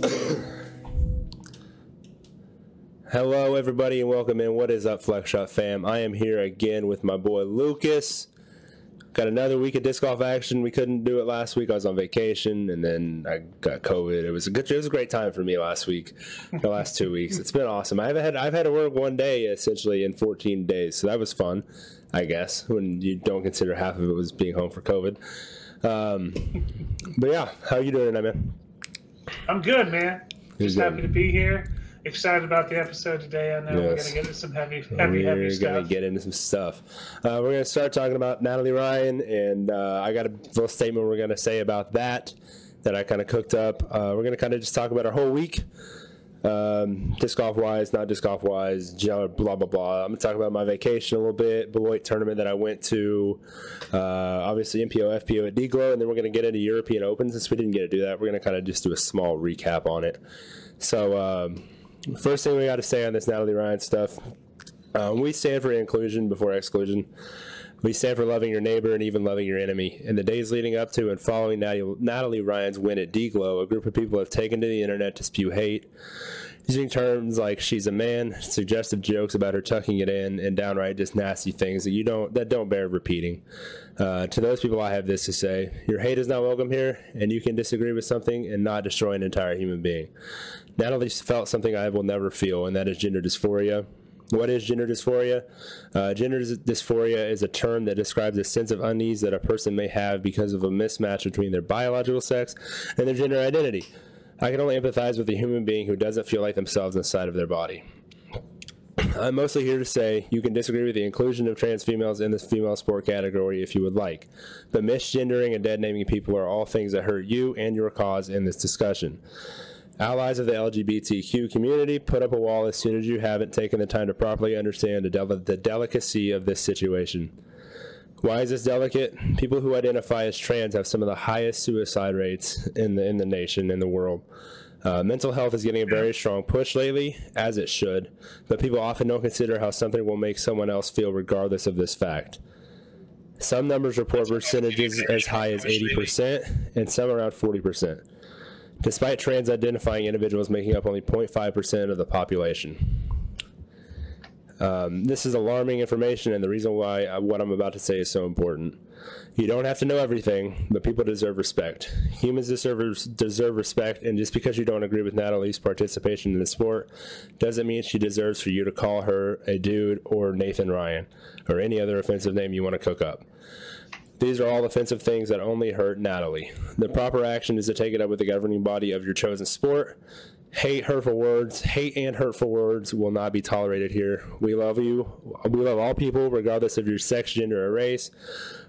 Hello, everybody, and welcome in. What is up, Flex Shot fam? I am here again with my boy Lucas. Got another week of disc golf action. We couldn't do it last week. I was on vacation, and then I got COVID. It was a good. It was a great time for me last week, the last two weeks. It's been awesome. I've had I've had to work one day essentially in 14 days, so that was fun. I guess when you don't consider half of it was being home for COVID. Um, but yeah, how you doing tonight, man? I'm good, man. Just good. happy to be here. Excited about the episode today. I know we're gonna get into some heavy, heavy, we're heavy gonna get into some stuff. Uh, we're gonna start talking about Natalie Ryan, and uh, I got a little statement we're gonna say about that that I kind of cooked up. Uh, we're gonna kind of just talk about our whole week, um, disc golf wise, not disc golf wise, blah blah blah. I'm gonna talk about my vacation a little bit, Beloit tournament that I went to, uh, obviously MPO, FPO at DGLO, and then we're gonna get into European Open since we didn't get to do that. We're gonna kind of just do a small recap on it. So. Um, First thing we got to say on this Natalie Ryan stuff, um, we stand for inclusion before exclusion. We stand for loving your neighbor and even loving your enemy. In the days leading up to and following Natalie, Ryan's win at DGLO, a group of people have taken to the internet to spew hate, using terms like "she's a man," suggestive jokes about her tucking it in, and downright just nasty things that you don't that don't bear repeating. Uh, to those people, I have this to say: Your hate is not welcome here, and you can disagree with something and not destroy an entire human being. Natalie felt something I will never feel, and that is gender dysphoria. What is gender dysphoria? Uh, gender dysphoria is a term that describes a sense of unease that a person may have because of a mismatch between their biological sex and their gender identity. I can only empathize with a human being who doesn't feel like themselves inside of their body. I'm mostly here to say you can disagree with the inclusion of trans females in this female sport category if you would like, but misgendering and dead naming people are all things that hurt you and your cause in this discussion. Allies of the LGBTQ community, put up a wall as soon as you haven't taken the time to properly understand the, del- the delicacy of this situation. Why is this delicate? People who identify as trans have some of the highest suicide rates in the in the nation in the world. Uh, mental health is getting a very strong push lately, as it should, but people often don't consider how something will make someone else feel regardless of this fact. Some numbers report percentages as high as 80%, and some around 40%, despite trans identifying individuals making up only 0.5% of the population. Um, this is alarming information, and the reason why uh, what I'm about to say is so important. You don't have to know everything, but people deserve respect. Humans deserve, deserve respect, and just because you don't agree with Natalie's participation in the sport doesn't mean she deserves for you to call her a dude or Nathan Ryan or any other offensive name you want to cook up. These are all offensive things that only hurt Natalie. The proper action is to take it up with the governing body of your chosen sport. Hate, hurtful words, hate and hurtful words will not be tolerated here. We love you. We love all people, regardless of your sex, gender, or race.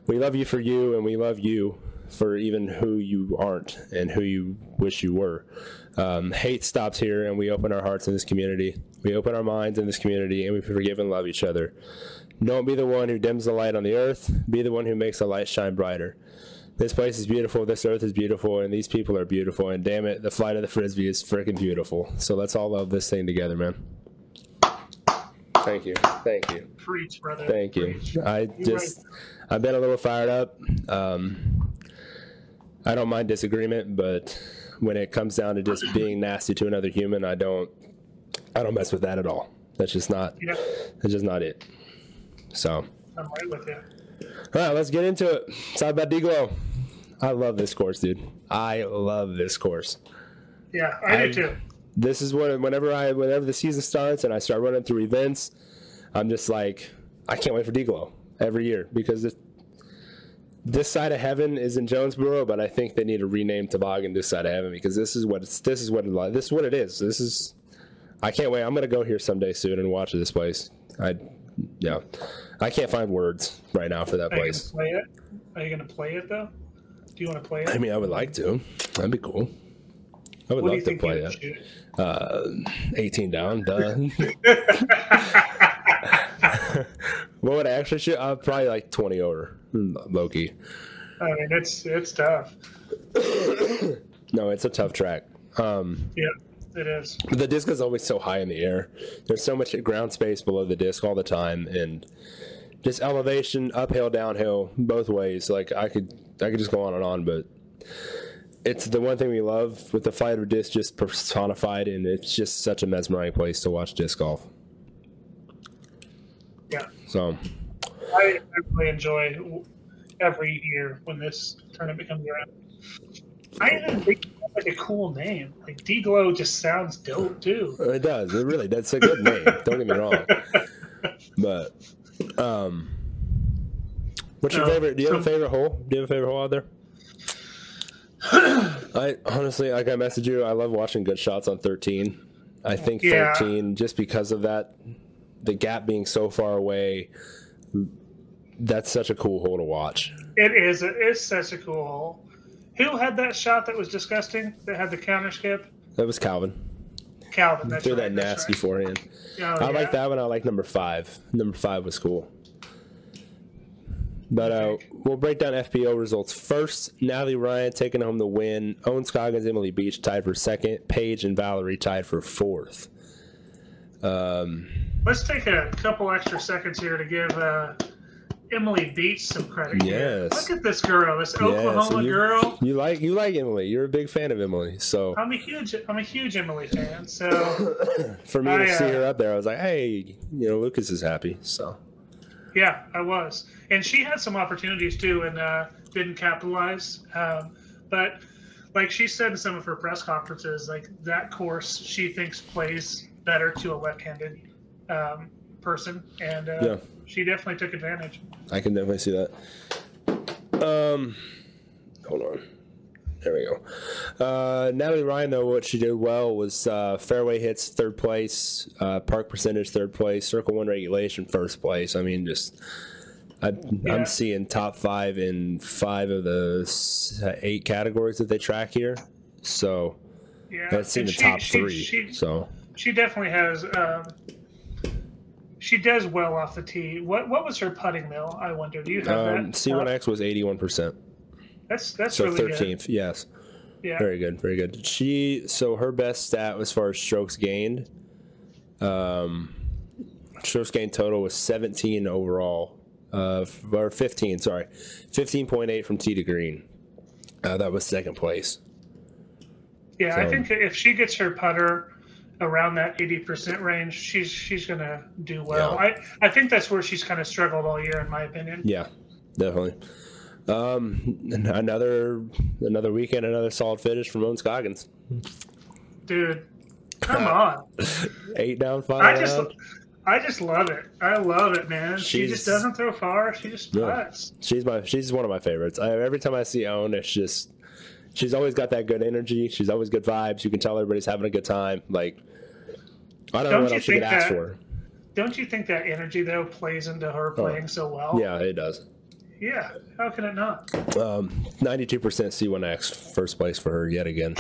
We love you for you, and we love you for even who you aren't and who you wish you were. Um, hate stops here, and we open our hearts in this community. We open our minds in this community, and we forgive and love each other. Don't be the one who dims the light on the earth. Be the one who makes the light shine brighter. This place is beautiful. This earth is beautiful, and these people are beautiful. And damn it, the flight of the frisbee is freaking beautiful. So let's all love this thing together, man. Thank you. Thank you. Preach, brother. Thank you. Preach. I just, I've been a little fired up. Um, I don't mind disagreement, but when it comes down to just being nasty to another human, I don't, I don't mess with that at all. That's just not, Yeah, that's just not it. So, I'm right with you. all right, let's get into it. Talk about DGLO. I love this course, dude. I love this course. Yeah, I, I- do too. This is what whenever I whenever the season starts and I start running through events, I'm just like I can't wait for DGLO every year because this, Disc Side of Heaven is in Jonesboro, but I think they need to rename Toboggan Disc Side of Heaven because this is what it's this is what it, this is what it is. This is I can't wait. I'm gonna go here someday soon and watch this place. I yeah, I can't find words right now for that Are place. play it? Are you gonna play it though? Do you want to play it? I mean, I would like to. That'd be cool. I would what love to play it. Uh, 18 down. Duh. what would I actually shoot? Uh, probably like 20 over. Loki. I mean, it's it's tough. No, it's a tough track. Um, Yeah, it is. but the disc is always so high in the air. There's so much ground space below the disc all the time, and just elevation, uphill, downhill, both ways. Like I could, I could just go on and on, but it's the one thing we love with the flight of disc just personified, and it's just such a mesmerizing place to watch disc golf. Yeah, So, I, I really enjoy every year when this tournament comes around. I even think it's like a cool name. Like DGLO just sounds dope too. it does. It really. That's a good name. Don't get me wrong. But, um, what's your No, favorite? Do you have a favorite hole? Do you have a favorite hole out there? I honestly, like I messaged you, I love watching good shots on 13. I think Yeah. 13, just because of that, the gap being so far away, that's such a cool hole to watch. It is. It is such a cool hole. Who had that shot that was disgusting? That had the counter skip? That was Calvin. Calvin. That's Threw right, that nasty right. forehand. Oh, I like that one. I like number five. Number five was cool. But uh, we'll break down FPO results first. Natalie Ryan taking home the win. Ohn Scoggins, Emily Beach tied for second. Paige and Valerie tied for fourth. Um, Let's take a couple extra seconds here to give uh, Emily Beach some credit. Yes. Look at this girl, this Yeah, Oklahoma you- girl. you like you like Emily. You're a big fan of Emily. So I'm a huge, I'm a huge Emily fan. So for me I, to see uh, her up there, I was like, hey, you know, Lucas is happy. So yeah, I was, and she had some opportunities too, and uh, didn't capitalize. Um, but like she said in some of her press conferences, like that course she thinks plays better to a left-handed um, person, and uh, Yeah. She definitely took advantage. I can definitely see that. Um, hold on. There we go. Uh, Natalie Ryan, though, what she did well was uh, fairway hits third place, uh, park percentage third place, circle one regulation first place. I mean, just I, Yeah. I'm seeing top five in five of the eight categories that they track here. So Yeah, that's in the top she- three. she- so She definitely has. Um, she does well off the tee. What what was her putting though? I wonder. Do you have um, that? C1X was 81%. That's that's So really 13th, yes. Yeah. Very good, very good. She so her best stat as far as strokes gained, um, strokes gained total was 17 overall, uh, or 15. Sorry, 15.8 from tee to green. Uh, that was second place. Yeah, I think if she gets her putter around that eighty percent range, she's she's gonna do well. Yeah. I I think that's where she's kind of struggled all year, in my opinion. Yeah, definitely. Um, another another weekend, another solid finish from Ohn Scoggins. Dude, come on! Eight down, five I just. I just love it. I love it, man. she just doesn't throw far. She just Yeah. puts. She's my she's one of my favorites. I, every time I see Ohn, it's just she's always got that good energy. She's always good vibes. You can tell everybody's having a good time. Like I don't, know Don't what else you could ask for. Don't you think that energy though plays into her playing so well? Oh. Yeah, it does. Yeah. How can it not? Um, Ninety-two percent C1X, first place for her yet again.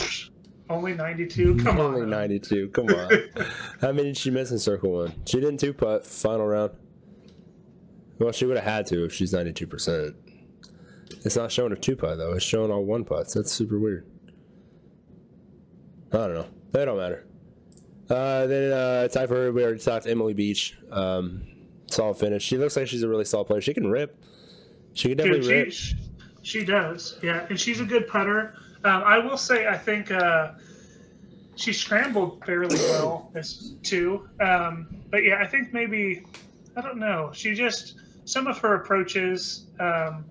Only ninety-two. Come Only on. ninety-two. Come on. How many did she miss in circle one? She didn't two putt final round. Well, she would have had to if she's ninety-two percent. It's not showing her two putt though. It's showing all one putts. That's super weird. I don't know. They don't matter. Uh, then uh, time for her. We already talked to Emily Beach. Um, solid finish. She looks like she's a really solid player. She can rip. She can definitely Dude, rip. she, she does. Yeah, and she's a good putter. Um, I will say, I think uh, she scrambled fairly well as too. Um, but yeah, I think maybe I don't know. She just some of her approaches um,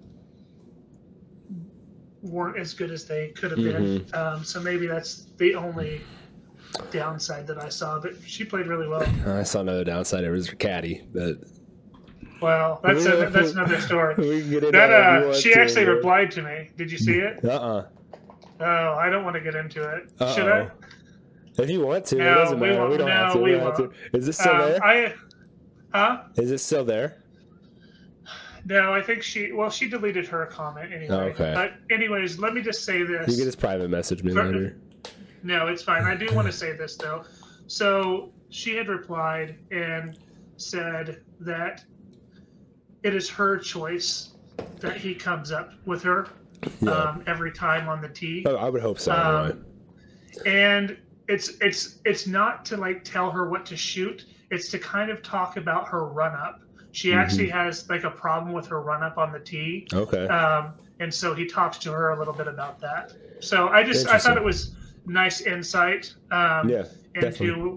weren't as good as they could have been. Mm-hmm. Um, so maybe that's the only downside that I saw. But she played really well. I saw another downside. It was her caddy, but Well, that's a, that's another story. we That that if you uh, she to, actually replied to me. Did you see it? Uh-uh. Oh, I don't want to get into it. Should I? If you want to, it No, doesn't we matter. We won't. don't have to. we don't have to. Is this still Um, there? I, huh? Is it still there? No, I think she. Well, she deleted her comment anyway. Okay. But anyways, let me just say this. You can just private message me later. No, it's fine. I do want to say this though. So she had replied and said that it is her choice that he comes up with her Yeah. um, every time on the tee. Oh, I would hope so. um, and it's it's it's not to like tell her what to shoot it's to kind of talk about her run up she actually has like a problem with her run up on the tee. Okay. Um, and so he talks to her a little bit about that. So I just I thought it was nice insight um, yeah. Definitely. into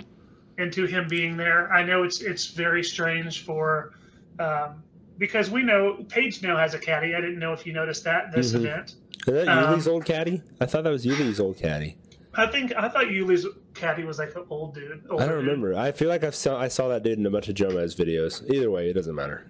into him being there. I know it's it's very strange for um, because we know Paige now has a caddy. I didn't know if you noticed that this Mhm. event. Is that um, Yuli's old caddy? I thought that was Yuli's old caddy. I think I thought Yuli's caddy was like an old dude. I don't dude. remember. I feel like I saw I saw that dude in a bunch of Jomez videos. Either way, it doesn't matter.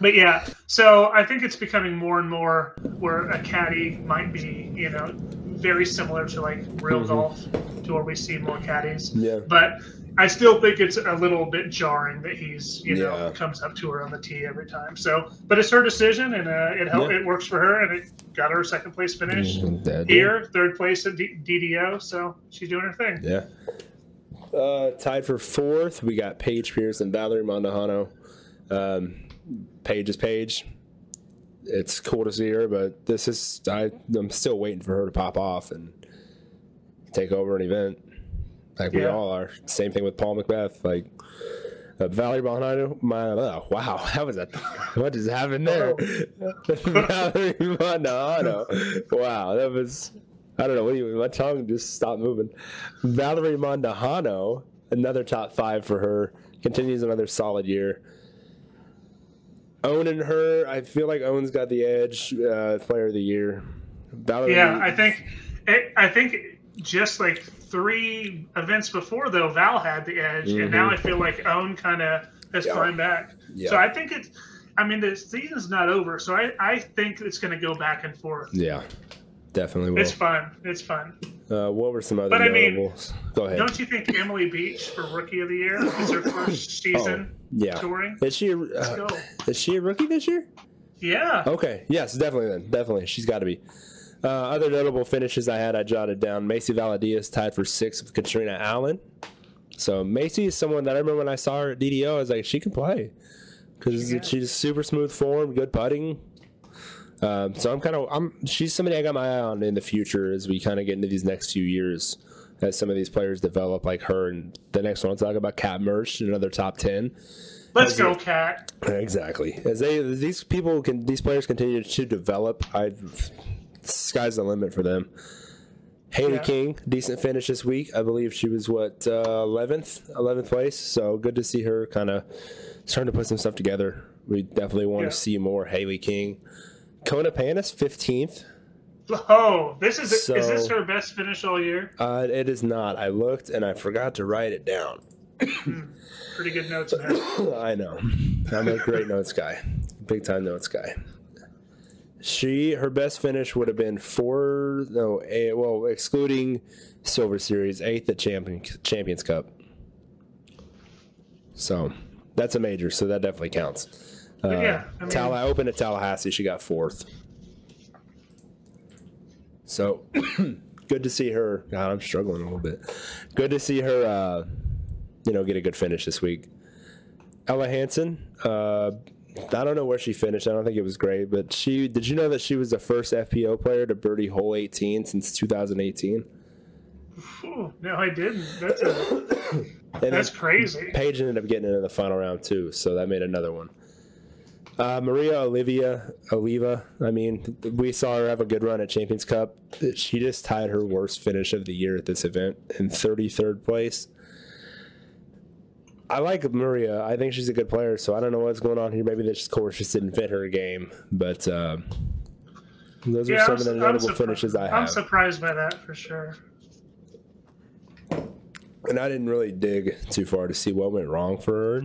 But yeah, so I think it's becoming more and more where a caddy might be, you know, very similar to like real Mhm. golf, to where we see more caddies. Yeah. But I still think it's a little bit jarring that he's, you know, Yeah. comes up to her on the tee every time. So, but it's her decision, and uh, it helped, Yeah. it works for her, and it got her a second place finish Mhm, that- here, third place at D- DDO. So she's doing her thing. Yeah. Uh, tied for fourth, we got Paige Pierce and Valerie Mandujano. Um, Paige is Paige. It's cool to see her, but this is I, I'm still waiting for her to pop off and take over an event, like we Yeah. all are. Same thing with Paul McBeth. Like uh, Valerie Mandujano. My oh, wow, that was a what just happened there? Valerie Mandujano. Wow, that was I don't know. What do you, my tongue just stopped moving. Valerie Mandujano, another top five for her, continues another solid year. Owning her, I feel like Ohn's got the edge. Uh, player of the year. Valerie, Yeah, I think, I think just like three events before though, Val had the edge, and now I feel like Ohn kind of has Yeah. climbed back. Yeah. So I think it's. I mean, the season's not over, so I, I think it's going to go back and forth. Yeah, definitely will. It's fun. It's fun. Uh, what were some other But I mean? Go ahead. Don't you think Emily Beach for Rookie of the Year is her first season Oh, yeah. touring? Is she a, Let's uh, go. is she a rookie this year? Yeah. Okay. Yes, definitely. Then definitely, she's got to be. Uh, other notable finishes I had, I jotted down. Macie Velediaz tied for sixth with Katrina Allen. So Macy is someone that I remember when I saw her at DDO. I was like, she can play because She she's super smooth form, good putting. Um, so I'm kind of I'm she's somebody I got my eye on in the future as we kind of get into these next few years as some of these players develop like her and the next one I'll talk about Kat Mertsch another top ten Let's go, Cat. Exactly. As they as these people can these players continue to develop, I sky's the limit for them. Haley Yeah. King, decent finish this week. I believe she was what eleventh, eleventh place. So good to see her kind of starting to put some stuff together. We definitely want Yeah. to see more Haley King. Kona Panis, fifteenth. Oh, this is is this her best finish all year? Uh, it is not. I looked and I forgot to write it down. Pretty good notes. I know. I'm a great notes guy. Big time notes guy. She her best finish would have been four no a, well excluding Silver Series eighth at Champion Champions Cup. So that's a major, so that definitely counts. Uh, yeah, I mean- Talla open at Tallahassee, she got fourth. So good to see her. God, I'm struggling a little bit. Good to see her. Uh, you know, get a good finish this week. Ella Hansen, uh, I don't know where she finished. I don't think it was great, but she did you know that she was the first FPO player to birdie hole 18 since 2018? Ooh, no, I didn't. That's a, that's crazy. Paige ended up getting into the final round too, so that made another one. Uh, Maria Olivia Oliva, I mean, we saw her have a good run at Champions Cup. She just tied her worst finish of the year at this event in 33rd place. I like Maria. I think she's a good player, so I don't know what's going on here. Maybe this course just didn't fit her game, but uh, those are some I'm, of the notable surpri- finishes I have. I'm surprised by that for sure. and I didn't really dig too far to see what went wrong for her,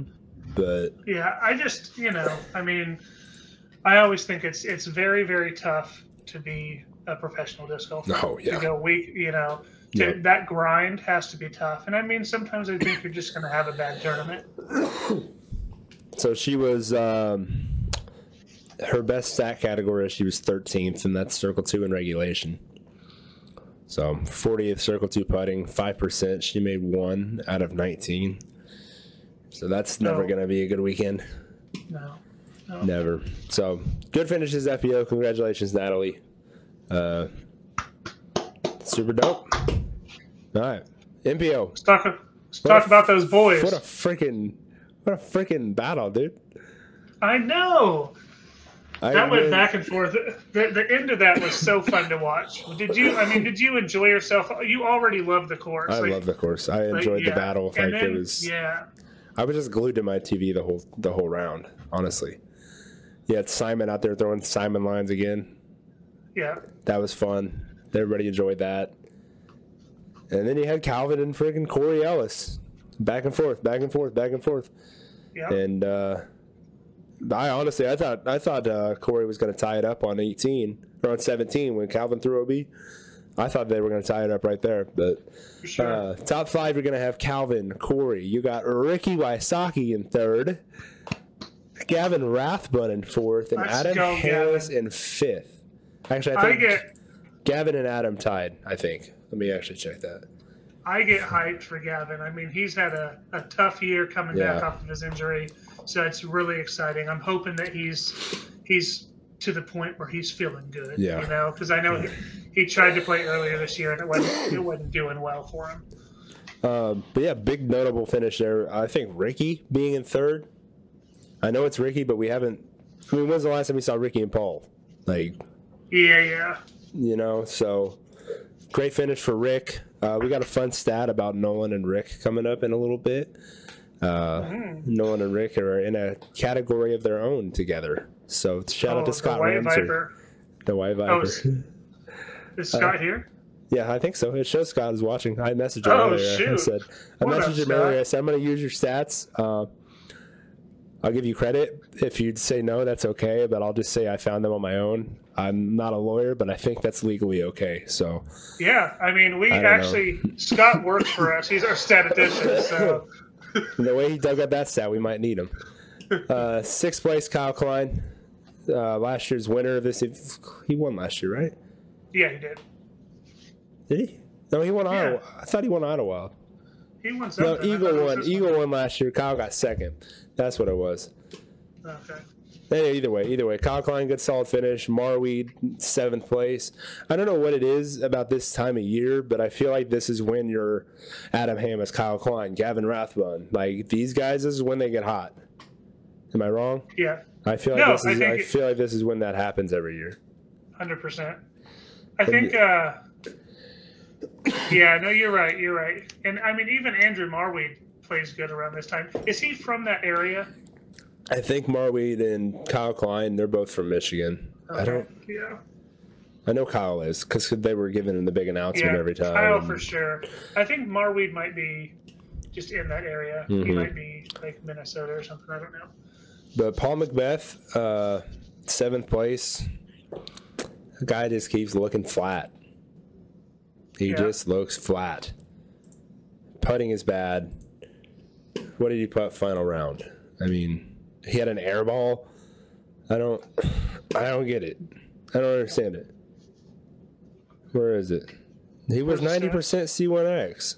but Yeah, I just you know, I mean, I always think it's it's very very tough to be a professional disc golfer. Oh, yeah. To go week, you know, Yeah. that grind has to be tough. And I mean, sometimes I think you're just going to have a bad tournament. So she was um, her best stat category. She was 13th, and that's Circle Two in regulation. So 40th Circle Two putting, five percent. She made one out of 19. So that's never going to be a good weekend. No. no. Never. So good finishes, FPO. Congratulations, Natalie. Uh, super dope. All right, MPO. Let's talk, let's talk a- about those boys. What a freaking, what a freaking battle, dude. I know. I That went back and forth. The, the end of that was so fun to watch. Did you? I mean, did you enjoy yourself? You already loved the course. I like- love the course. I like, enjoyed yeah. the battle. Like And it was. Yeah, I was just glued to my TV the whole the whole round. Honestly. Yeah, it's Simon out there throwing Simon lines again. yeah, That was fun. Everybody enjoyed that. And then you had Calvin and freaking Corey Ellis, back and forth, back and forth, back and forth. yeah. And uh, I honestly, I thought I thought uh, Corey was going to tie it up on 18 or on 17 when Calvin threw OB. I thought they were going to tie it up right there. But sure. uh, top five, you're going to have Calvin, Corey. You got Ricky Wysocki in third, Gavin Rathbun in fourth, and Let's Adam go, Harris Gavin. in fifth. Actually, I I think get Gavin and Adam tied. I think. Let me actually check that. I get hyped for Gavin. I mean, he's had a, a tough year coming back off of his injury, so it's really exciting. I'm hoping that he's he's to the point where he's feeling good. Yeah. You know, because I know he, he tried to play earlier this year and it wasn't it wasn't doing well for him. Um, but yeah, big notable finish there. I think Ricky being in third. I know it's Ricky, but we haven't. I mean, when's the last time we saw Ricky and Paul? Like, Yeah, yeah. you know, so great finish for Rick. Uh, we got a fun stat about Nolan and Rick coming up in a little bit. Uh, Nolan and Rick are in a category of their own together. So shout Oh, out to Scott White Ramsey, Viper. the White Viper. Oh, is- Is Uh, Scott here? Yeah, I think so. It shows Scott is watching. I messaged him Oh, earlier. I said I What messaged him earlier. I said I'm going to use your stats. Uh, I'll give you credit. If you'd say no, that's okay. But I'll just say I found them on my own. I'm not a lawyer, but I think that's legally okay. So Yeah, I mean, we I actually Scott works for us. He's our statistician. So the way he dug up that stat, we might need him. Uh, sixth place, Kyle Klein. Uh, last year's winner of this. He won last year, right? yeah, he did. Did he? No, he won Yeah. Ottawa. I thought he won Ottawa. He won No, something. Thought Eagle won. Eagle won last year. Kyle got second. That's what it was. Okay. Hey, either way, either way, Kyle Klein, good solid finish. Marwede, seventh place. I don't know what it is about this time of year, but I feel like this is when you're Adam Hammes, Kyle Klein, Gavin Rathbun. Like these guys, this is when they get hot. Am I wrong? Yeah, I feel like No, this is. I, it- feel like this is when that happens every year. hundred percent. I think. uh Yeah, no, you're right. You're right. And I mean, even Andrew Marwede plays good around this time. Is he from that area? I think Marwede and Kyle Klein, they're both from Michigan. I don't. Yeah. I know Kyle is because they were giving him the big announcement Yeah. every time. Kyle for sure. I think Marwede might be just in that area. He Mhm. might be like Minnesota or something. I don't know. But Paul McBeth, uh, seventh place. The guy just keeps looking flat. He Yeah. just looks flat. Putting is bad. What did he put final round? I mean, he had an air ball. I don't I don't get it. I don't understand it. Where is it? He was ninety percent C one X.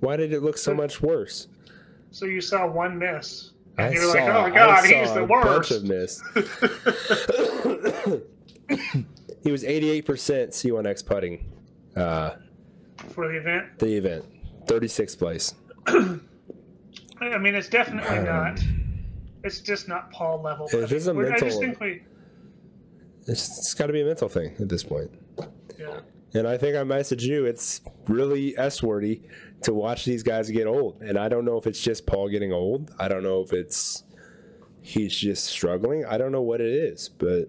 Why did it look so much worse? So you saw one miss. I And you're saw, like, oh my I god, he's the worst. of miss. he was 88% C1X putting uh, for the event. the event, 36th place. I mean, it's definitely Um, not. It's just not Paul level. It's just a We're- I just mental- think we. It's, it's got to be a mental thing at this point. Yeah. And I think I messaged you. It's really S wordy to watch these guys get old. And I don't know if it's just Paul getting old. I don't know if it's he's just struggling. I don't know what it is, but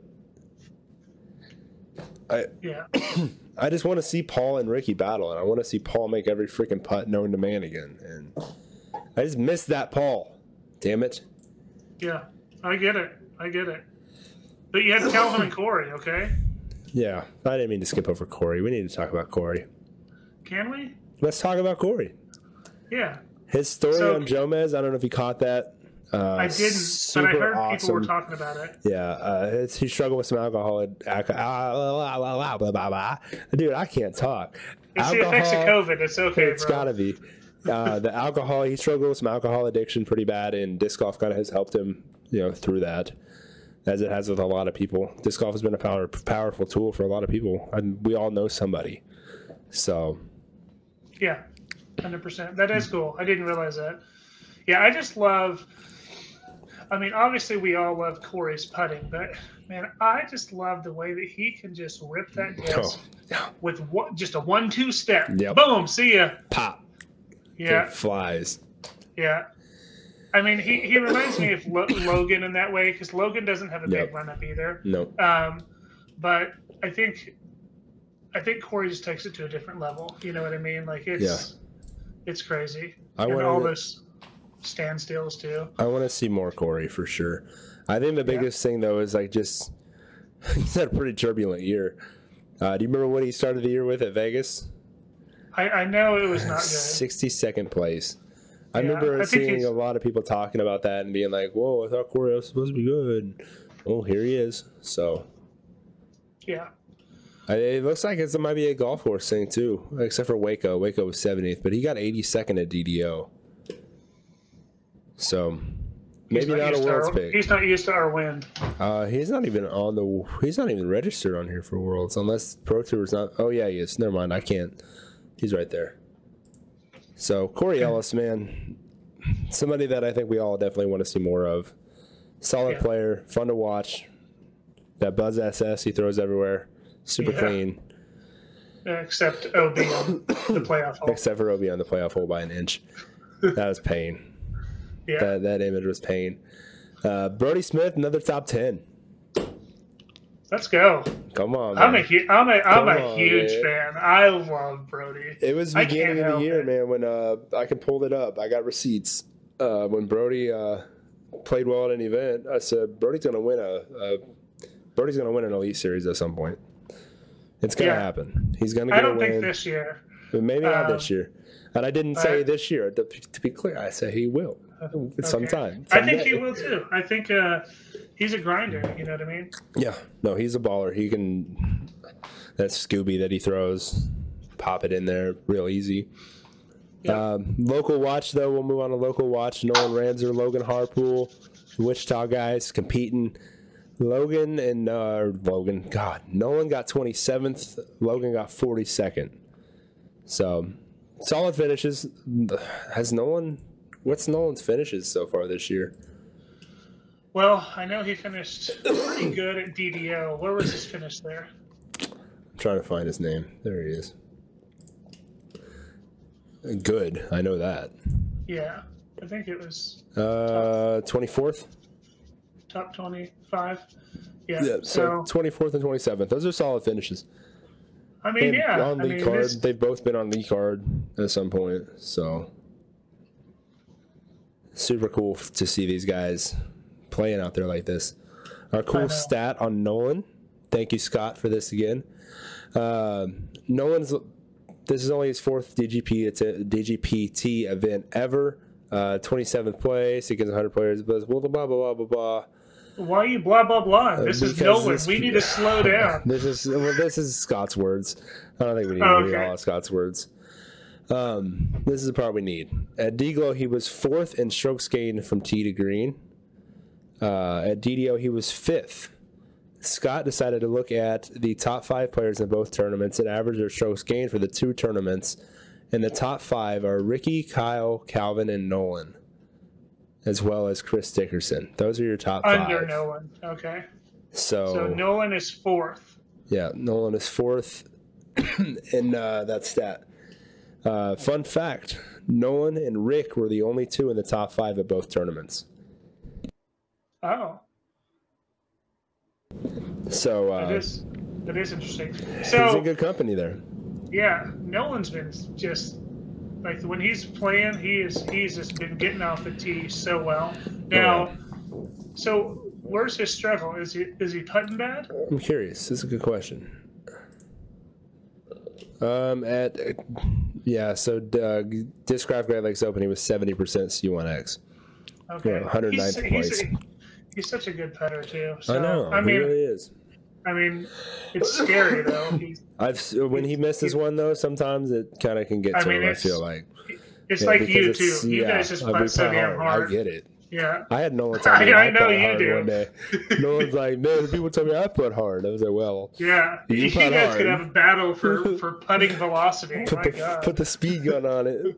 I Yeah. I just want to see Paul and Ricky battle, and I want to see Paul make every freaking putt known to man again. And I just miss that Paul. Damn it. Yeah. I get it. I get it. But you had Calvin and Corey, okay? Yeah, I didn't mean to skip over Corey. We need to talk about Corey. Can we? Let's talk about Corey. Yeah. His story So- on Jomez. I don't know if you caught that. Uh, I didn't, but I super heard awesome. people were talking about it. Yeah, uh, it's, he struggled with some alcohol. Ah, ah, ah, blah, blah. Dude, I can't talk. It's the effects of COVID. It's okay, It's bro. gotta be. Uh, the alcohol, he struggled with some alcohol addiction pretty bad, and disc golf kind of has helped him, you know, through that, as it has with a lot of people. Disc golf has been a power, powerful tool for a lot of people, and we all know somebody. So, Yeah, hundred percent. That is cool. I didn't realize that. Yeah, I just love. I mean, obviously we all love Corey's putting, but man, I just love the way that he can just rip that disc Oh, with what, just a one-two step. Yep. Boom, see ya. Pop. Yeah, flies. yeah. I mean, he, he reminds me of Lo- Logan in that way because Logan doesn't have a Yep. big run up either. No. Um, but I think I think Corey just takes it to a different level. You know what I mean? Like it's it's crazy. I and all those standstills too. I want to see more Corey for sure. I think the biggest thing though is like just he's had a pretty turbulent year. Uh, do you remember what he started the year with at Vegas? I, I know it was not good. Sixty second place. I Yeah, remember I seeing a lot of people talking about that and being like, "Whoa, I thought Corey was supposed to be good." Well, here he is. So Yeah. I, it looks like it's, it might be a golf course thing too, except for Waco. Waco was 70th, but he got 82nd at DDO. So maybe not a used to world's our, pick. He's not used to our wind. Uh, he's not even on the. He's not even registered on here for Worlds unless Pro Tour's not. Oh yeah, he is. Never mind. I can't. He's right there. So Corey Ellis, man, somebody that I think we all definitely want to see more of. Solid Yeah. player, fun to watch. That Buzz SS he throws everywhere, super Yeah. clean, Except OB on the playoff hole. except for OB on the playoff hole by an inch. That was pain. Yeah. That that image was pain. Uh, Brody Smith, another top ten. Let's go. Come on, I'm a man. hu- I'm a I'm a on, huge man. fan. I love Brody. It was beginning of the year, it. man. When uh, I can pull it up, I got receipts. Uh, when Brody uh, played well at an event, I said Brody's gonna win a, a Brody's gonna win an elite series at some point. It's gonna Yeah. happen. He's gonna I don't win. think this year. but maybe not um, this year. And I didn't say I- this year. To, to be clear, I said he will Okay. sometime. I think he will too. I think uh, he's a grinder. You know what I mean? Yeah, no, he's a baller. He can that scoober that he throws, pop it in there real easy. Yeah. Um, local watch though, we'll move on to local watch. Nolan Ranzer, Logan Harpool, Wichita guys competing. Logan and uh, Logan, God, Nolan got 27th. Logan got 42nd. So solid finishes. Has Nolan? What's Nolan's finishes so far this year? Well, I know he finished pretty good at DDO. Where was his finish there? I'm trying to find his name. There he is. Good, I know that. Yeah, I think it was Uh, 24th. top twenty-five. Yeah. Yeah, so so 24th and 27th. Those are solid finishes. I mean, And yeah. on I mean, card, this- they've both been on league card at some point. So super cool to see these guys playing out there like this. Our cool stat on Nolan. Thank you, Scott, for this again. Um, Nolan's. This is only his fourth DGP. It's a DGPT event ever. Uh, 27th place against 100 players. Blah blah blah blah blah blah. why are you blah blah blah? This is Uh, because Nolan. this- We need to slow down. This is well, this is Scott's words. I don't think we need Oh, to read okay. all of Scott's words. Um, this is the part we need. At DGLO, he was fourth in strokes gained from tee to green. Uh, at DDO, he was fifth. Scott decided to look at the top five players in both tournaments and average their strokes gained for the two tournaments. And the top five are Ricky, Kyle, Calvin, and Nolan, as well as Chris Dickerson. Those are your top Under five. Nolan. Okay. So, So Nolan is fourth. yeah, Nolan is fourth in uh, that stat. Uh, fun fact Nolan and Rick were the only two in the top five at both tournaments. Oh, So that uh, is that is interesting. he's in So good company there. yeah, Nolan's been just like when he's playing, he is he's just been getting off the tee so well. Now, so where's his struggle? Is he is he putting bad? I'm curious. This is a good question. Um, at yeah, so uh, Discraft Great Lakes Open, he was 70% C1X. Okay, Yeah, 109th he's, place. He's, he's such a good putter too. So, I know. I he mean, really is. I mean, it's scary though. He's, I've when he misses one though, sometimes it kind of can get I to mean, him. I feel like it's Yeah, like you too. You guys just putt so damn hard. I get it. Yeah. I had Nolan tell me I- I, I know you do. one day. Nolan's like, man, people tell me I put hard. I was like, well, Yeah, You you, guys hard. could have a battle for, for putting velocity. put My the God. put the speed gun on it.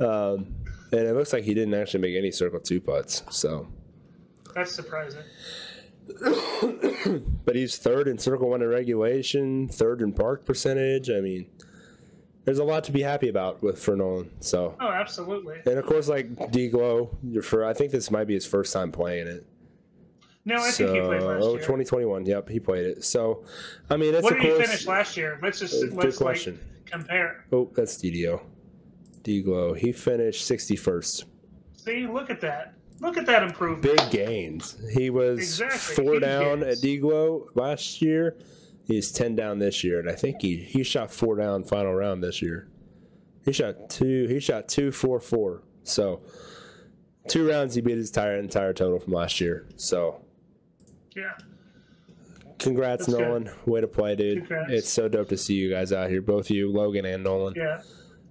Um, and it looks like he didn't actually make any circle two putts. So, That's surprising. but he's third in circle one in regulation, third in park percentage. I mean, there's a lot to be happy about with for Nolan. So, Oh, absolutely. and of course, like DGLO, for I think this might be his first time playing it. No, I so, think he played last oh, year. 2021. Yep, he played it. So, I mean, it's what did he finish last year? Let's just Uh, let's like question. compare. Oh, that's DDO. DGLO. He finished 61st. See, look at that. Look at that improvement. Big gains. He was Exactly, four huge down gains. at D last year. He's 10 down this year, and I think he, he shot four down final round this year. He shot two. He shot two, four, four. So two rounds he beat his entire entire total from last year. So Yeah. congrats, That's good. Nolan. Way to play, dude. Congrats. It's so dope to see you guys out here, both you, Logan and Nolan. Yeah.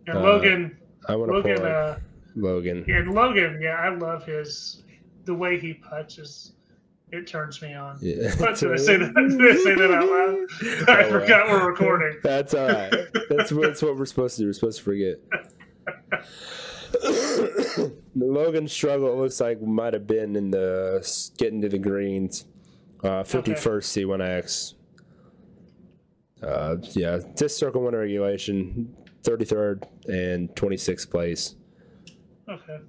And Uh, Logan, I want to Logan, uh, Logan. and Logan, yeah, I love his the way he punches. It turns me on. Yeah. What did I say that? Did I say that out loud? I forgot we're recording. That's all right. That's, that's what we're supposed to do. We're supposed to forget. Logan's struggle, it looks like, might have been in the getting to the greens. Uh, 51st C1X. Uh, yeah, just circle one regulation, 33rd and 26th place. Okay.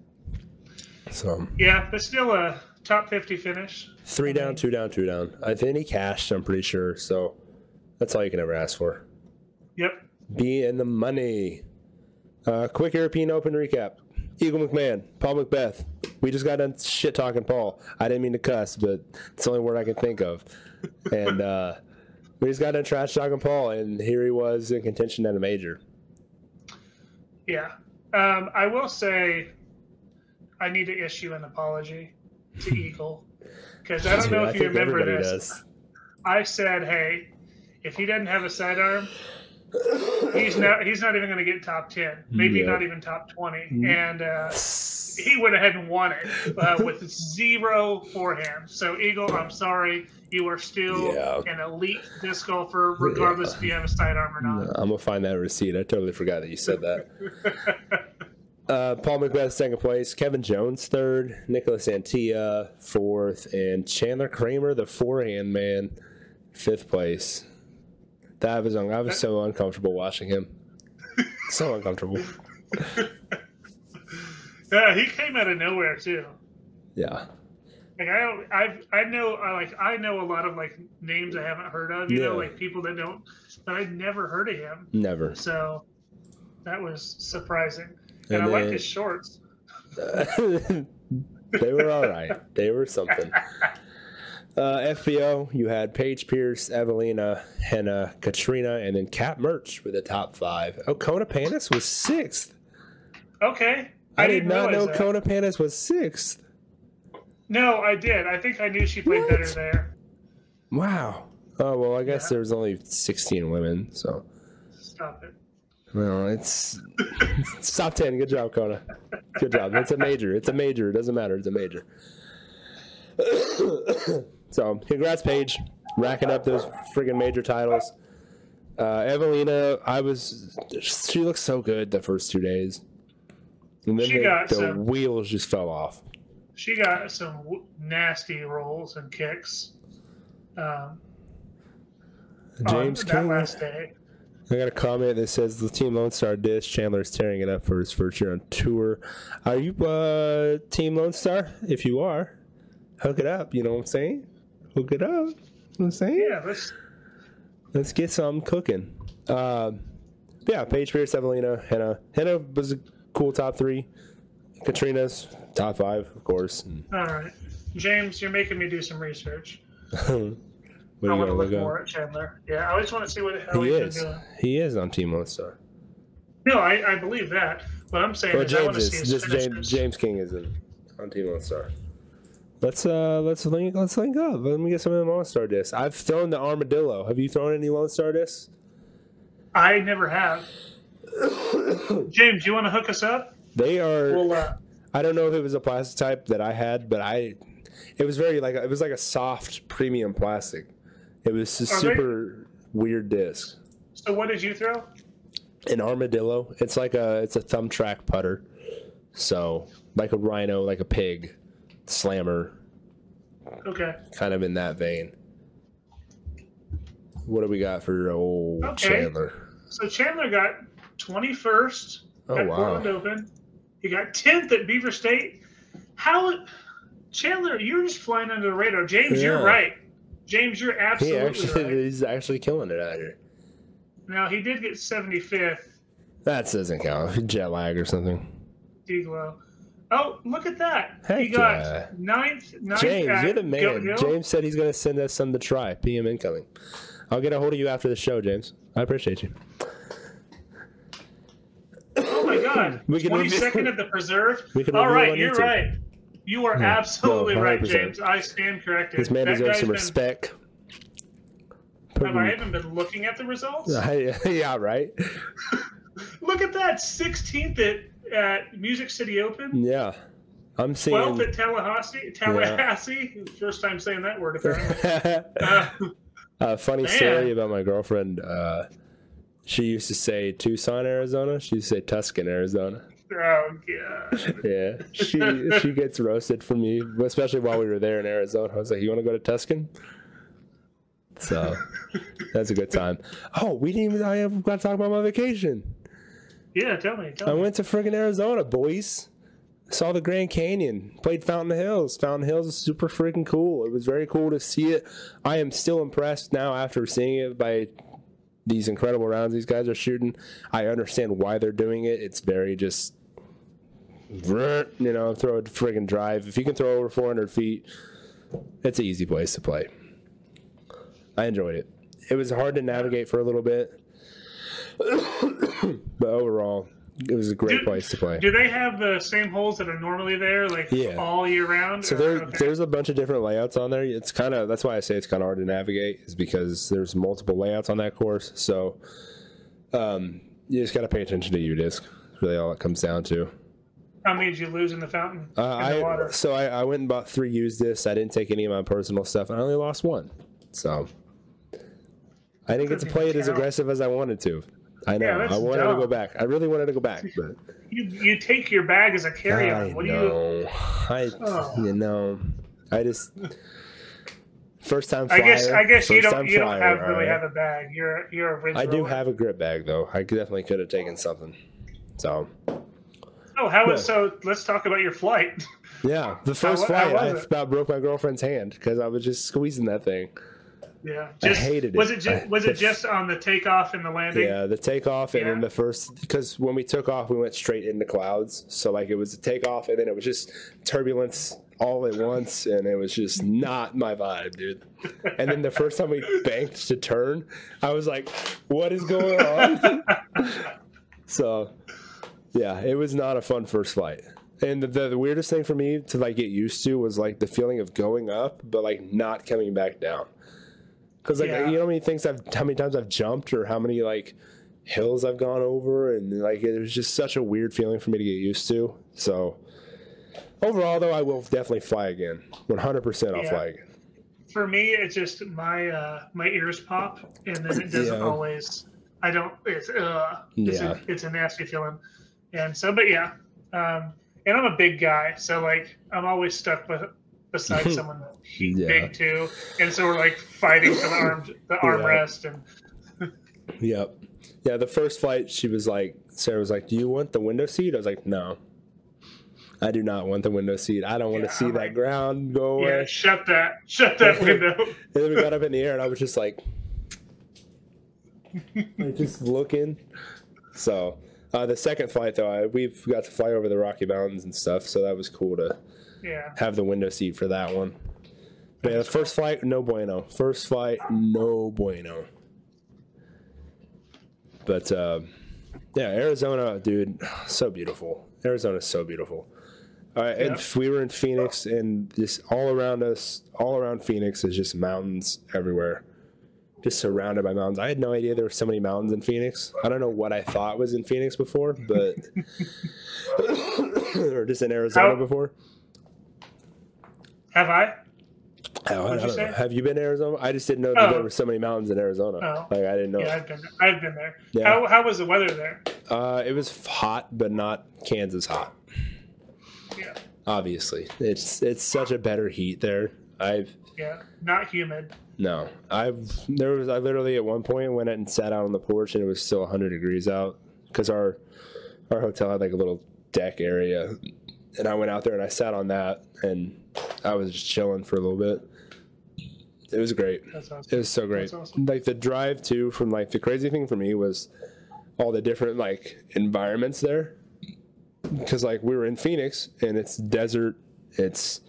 So Yeah, but still a top fifty finish. three down, two down, two down. I think he cashed, I'm pretty sure. So that's all you can ever ask for. Yep. be in the money. Uh, quick European Open recap. Eagle McMahon, Paul McBeth. We just got done shit talking Paul. I didn't mean to cuss, but it's the only word I can think of. And uh, we just got done trash talking Paul, and here he was in contention at a major. Yeah. Um, I will say I need to issue an apology to Eagle. Because I don't know I if you think remember this. does. I said, hey, if he doesn't have a sidearm, he's not he's not even going to get top 10, maybe not even top 20. And uh, he went ahead and won it uh, with zero forehand. So, Eagle, I'm sorry. You are still Yeah. an elite disc golfer, regardless if you have a sidearm or not. I'm gonna find that receipt. I totally forgot that you said that. Uh, Paul McBeth second place, Kevin Jones third, Nicholas Anttila fourth, and Chandler Kramer, the forehand man, fifth place. That was un- I was so uncomfortable watching him. So uncomfortable. Yeah, he came out of nowhere too. Yeah. Like I don't, I've I know, I like I know a lot of like names I haven't heard of. You know, like people that don't, but I'd never heard of him. Never. So that was surprising, and, And I like then- his shorts. they were all right. They were something. Uh, FPO, you had Paige Pierce, Eveliina, Henna, Katrina, and then Kat Mertsch with the top five. Oh, Kona Panis was sixth. Okay, I, did didn't know that. Kona Panis was sixth. No, I did. I think I knew she played What? better there. Wow. Oh well, I guess Yeah. there was only sixteen women, so Stop it. well, it's, it's top ten. Good job, Kona. Good job. It's a major. It's a major. It doesn't matter. It's a major. so, congrats, Paige, racking up those friggin' major titles. Uh, Eveliina, I was. She looked so good the first two days, and then She the, got the some- wheels just fell off. She got some w- nasty rolls and kicks. Um, James King. last day. I got a comment that says the Team Lone Star dish. Chandler is tearing it up for his first year on tour. Are you uh, Team Lone Star? If you are, hook it up. You know what I'm saying? Hook it up. You know what I'm saying? Yeah, let's. Let's get some cooking. Um, yeah, Paige Pierce, Eveliina, Henna. Henna was a cool top three. Katrina's top five, of course. All right, James, you're making me do some research. what are I you want to gonna look look more up? at Chandler. Yeah, I always want to see what how He he's is. been doing. He is on Team Lone Star. No, I, I believe that. What I'm saying Well, is, I want James to see is. his Just James. James King is in, on Team Lone Star. Let's uh let's link let's link up. Let me get some of the Lone Star discs. I've thrown the armadillo. Have you thrown any Lone Star discs? I never have. James, you want to hook us up? They are. Well, uh, I don't know if it was a plastic type that I had, but I. It was very like it was like a soft premium plastic. It was a they- super weird disc. so what did you throw? An armadillo. It's like a it's a thumb track putter. So like a rhino, like a pig, slammer, Okay. kind of in that vein. What do we got for old Okay. Chandler? So Chandler got 21st Oh, at wow. Portland Open. He got 10th at Beaver State. How, Chandler, you're just flying under the radar. James, you're right. James, you're absolutely He actually right. he's actually killing it out here. Now he did get 75th. That doesn't count. Jet lag or something. DGLO. Oh, look at that. he got yeah. ninth, ninth James, at you're the man. Hill. James said he's going to send us some to try. PM incoming. I'll get a hold of you after the show, James. I appreciate you. God. We can review- 22nd at the Preserve. All review right, you're YouTube. right. You are Yeah. absolutely No, right, James. I stand corrected. This man That deserves some been- respect. Have I even been looking at the results? yeah, right. Look at that, 16th at, at Music City Open, Yeah, I'm seeing 12th seeing. at Tallahassee. Tallahassee, first time saying that word apparently. Uh, A funny Man. story about my girlfriend. Uh, she used to say Tucson, Arizona. She used to say Tuscan, Arizona. oh god. Yeah, she she gets roasted for me, especially while we were there in Arizona. I was like, "You want to go to Tuscan?" So that's a good time. Oh, we didn't even. I got to talk about my vacation. Yeah, tell me. Tell I me. went to friggin' Arizona, boys. Saw the Grand Canyon. Played Fountain Hills. Fountain Hills is super freaking cool. It was very cool to see it. I am still impressed now after seeing it by these incredible rounds these guys are shooting. I understand why they're doing it. It's very just, you know, throw a friggin' drive. If you can throw over 400 feet, it's an easy place to play. I enjoyed it. It was hard to navigate for a little bit, but overall, it was a great Do- place to play. Do they have the same holes that are normally there, like Yeah. all year round? So there, okay. there's a bunch of different layouts on there. It's kind of that's why I say it's kind of hard to navigate, is because there's multiple layouts on that course. So um, you just got to pay attention to your disc. Really, all it comes down to. How many did you lose in the fountain? Uh, in the I water? so I, I went and bought three used discs. I didn't take any of my personal stuff. and I only lost one. So I didn't get to play it as aggressive as I wanted to. I know. Yeah, I wanted to go back. I really wanted to go back, but You you take your bag as a carry-on. What do you? know. I Oh. you know. I just first time Flyer, I guess I guess you don't you don't have all really right. have a bag. You're you're a ridge I do have a grip bag though. I definitely could have taken something. So Oh, how was Yeah. so? Let's talk about your flight. yeah, the first How- how flight I about broke my girlfriend's hand because I was just squeezing that thing. Yeah, I just, hated Was it. it just I- was it just on the takeoff and the landing? Yeah, the takeoff and then the first because when we took off, we went straight into clouds. So like it was a takeoff and then it was just turbulence all at once, and it was just not my vibe, dude. And then the first time we banked to turn, I was like, "What is going on?" so yeah, it was not a fun first flight. And the, the, the weirdest thing for me to like get used to was like the feeling of going up, but like not coming back down. Because like Yeah. you know how many things I've how many times I've jumped or how many like hills I've gone over and like it was just such a weird feeling for me to get used to. So overall though I will definitely fly again. One hundred percent I'll Yeah. fly again. For me, it's just my uh, my ears pop, and then it doesn't Yeah. always. I don't. It's uh, it's, Yeah. a, it's a nasty feeling, and so but yeah, um, and I'm a big guy, so like I'm always stuck with beside someone Yeah. big too, and so we're like fighting for the arm the armrest and Yep. Yeah, the first flight she was like Sarah was like, Do you want the window seat? I was like, No. I do not want the window seat. I don't want Yeah, to see I'm that like- ground go yeah, away. shut that shut that window. And then we got up in the air, and I was just like, like just looking. So uh, the second flight, though, I, we got to fly over the Rocky Mountains and stuff, so that was cool to Yeah, have the window seat for that one. But yeah, the first flight, no bueno. First flight, no bueno. But uh, yeah, Arizona, dude, so beautiful. Arizona's so beautiful. All right, and we were in Phoenix, and just all around us, all around Phoenix is just mountains everywhere, just surrounded by mountains. I had no idea there were so many mountains in Phoenix. I don't know what I thought was in Phoenix before, but or just in Arizona How- before. Have I? Oh, you. Have you been to Arizona? I just didn't know that Oh. there were so many mountains in Arizona. Oh. Like I didn't know. Yeah, I've been I've been there. Yeah. How how was the weather there? Uh, it was hot, but not Kansas hot. Yeah. Obviously, it's it's such a better heat there. I've Yeah. Not humid. no, I've there was I literally at one point went out and sat out on the porch and it was still 100 degrees out because our our hotel had like a little deck area, and I went out there and I sat on that and I was just chilling for a little bit. It was great. That's It was so great. Awesome. Like the drive too from like the crazy thing for me was all the different like environments there. Cuz like we were in Phoenix and it's desert, it's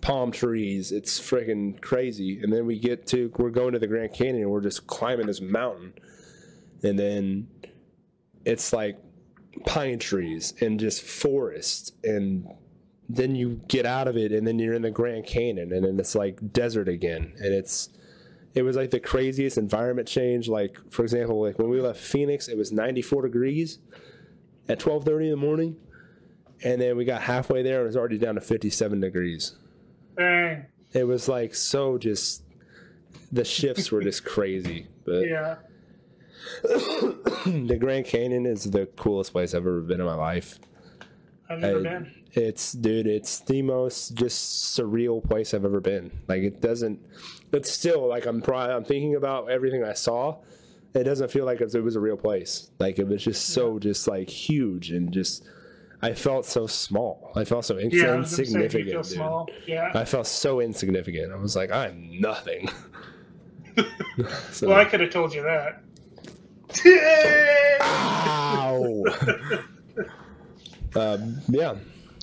palm trees, it's freaking crazy. And then we get to we're going to the Grand Canyon and we're just climbing this mountain. And then it's like pine trees and just forest and then you get out of it and then you're in the Grand Canyon and then it's like desert again and it's it was like the craziest environment change like for example like when we left Phoenix it was 94 degrees at 12:30 in the morning and then we got halfway there and it was already down to 57 degrees Dang. it was like so just the shifts were just crazy but Yeah. the Grand Canyon is the coolest place I've ever been in my life I've never I- been. It's dude, it's the most just surreal place I've ever been. Like it doesn't but still like I'm probably I'm thinking about everything I saw. It doesn't feel like it was a real place. Like it was just so just like huge and just I felt so small. I felt so Yeah. I was gonna say, insignificant. feel dude. small. Yeah. I felt so insignificant. I was like, I'm nothing. so, well, I could have told you that. ow. um, yeah,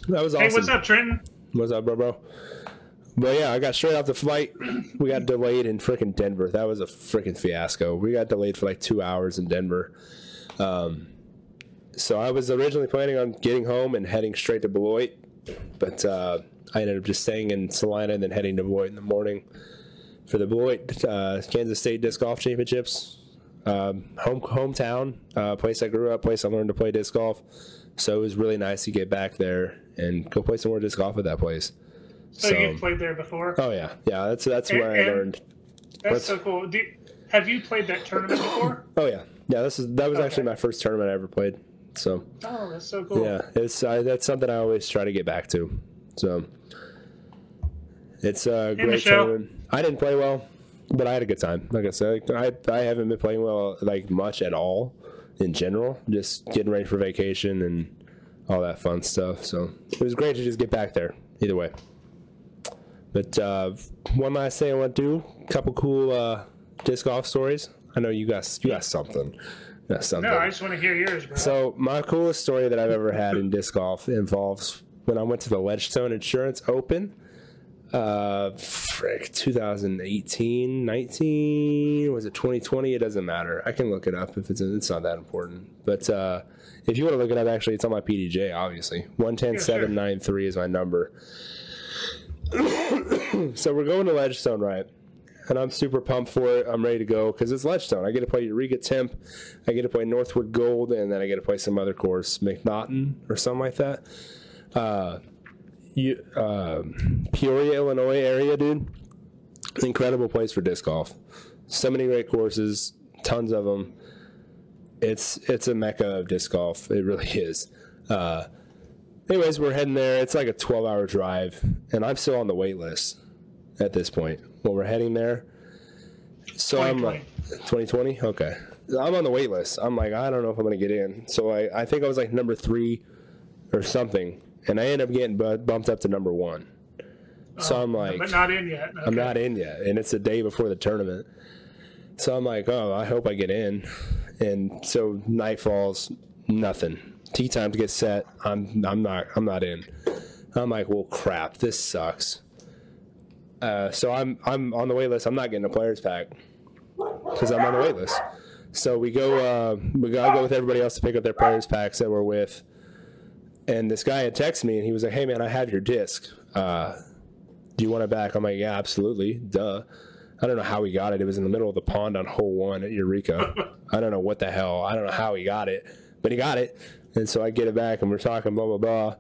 that was awesome. Hey, what's up, Trenton? What's up, bro, bro? But yeah, I got straight off the flight. We got delayed in freaking Denver. That was a freaking fiasco. We got delayed for like two hours in Denver. Um, so I was originally planning on getting home and heading straight to Beloit, but uh, I ended up just staying in Salina and then heading to Beloit in the morning for the Beloit uh, Kansas State Disc Golf Championships. Um, home hometown, uh, place I grew up, place I learned to play disc golf. So it was really nice to get back there and go play some more disc golf at that place. So, you've played there before? Oh yeah, yeah. That's that's And- where I learned. That's so cool. Do, have you played that tournament before? Oh yeah, yeah. This is that was Okay. actually my first tournament I ever played. So Oh, that's so cool. yeah, it's I, that's something I always try to get back to. So it's a great Michelle. tournament. I didn't play well, but I had a good time. Like I said, I I haven't been playing well like much at all in general. Just getting ready for vacation and all that fun stuff. So it was great to just get back there. Either way. But uh, one last thing I want to do: a couple cool uh, disc golf stories. I know you guys you got something. You got something. No, I just want to hear yours, bro. So my coolest story that I've ever had in disc golf involves when I went to the Ledgestone Insurance Open. Uh, frick, 2018, 19, was it 2020? It doesn't matter. I can look it up if it's it's not that important. But uh, if you want to look it up, actually, it's on my PDGA. Obviously, one ten seven nine three is my number. so we're going to Ledgestone, right? and I'm super pumped for it. I'm ready to go because it's Ledgestone. I get to play Eureka Temp, I get to play Northwood Gold, and then I get to play some other course, McNaughton or something like that. Uh, you, uh, Peoria, Illinois area, dude. Incredible place for disc golf. So many great courses, tons of them. It's it's a mecca of disc golf. It really is. Uh, anyways, we're heading there. It's like a 12 hour drive, and I'm still on the wait list at this point when we're heading there. So I'm like 2020. Okay, I'm on the wait list. I'm like, I don't know if I'm gonna get in. So I, I think I was like number three or something, and I ended up getting bu- bumped up to number one. So I'm like, but not in yet. I'm not in yet, and it's the day before the tournament. So I'm like, oh, I hope I get in. And so night falls, nothing. Tea time to get set. I'm I'm not I'm not in. I'm like, well, crap, this sucks. Uh, so I'm I'm on the wait list. I'm not getting a players pack because I'm on the wait list. So we go uh, we gotta go with everybody else to pick up their players packs that we're with. And this guy had texted me and he was like, "Hey man, I have your disc. Uh, do you want it back?" I'm like, "Yeah, absolutely, duh." I don't know how he got it. It was in the middle of the pond on hole one at Eureka. I don't know what the hell. I don't know how he got it, but he got it. And so I get it back and we're talking blah blah blah.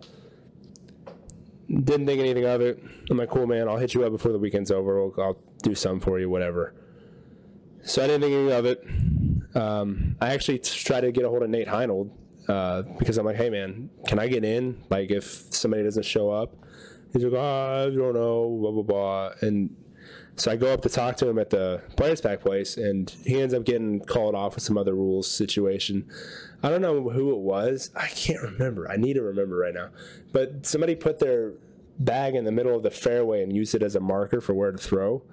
Didn't think anything of it. I'm like, cool man, I'll hit you up before the weekend's over. I'll, I'll do something for you, whatever. So I didn't think anything of it. Um, I actually tried to get a hold of Nate Heinold uh, because I'm like, hey man, can I get in? Like if somebody doesn't show up, he's like, oh, I don't know, blah blah blah, and so I go up to talk to him at the players pack place, and he ends up getting called off with some other rules situation. I don't know who it was. I can't remember. I need to remember right now. But somebody put their bag in the middle of the fairway and used it as a marker for where to throw.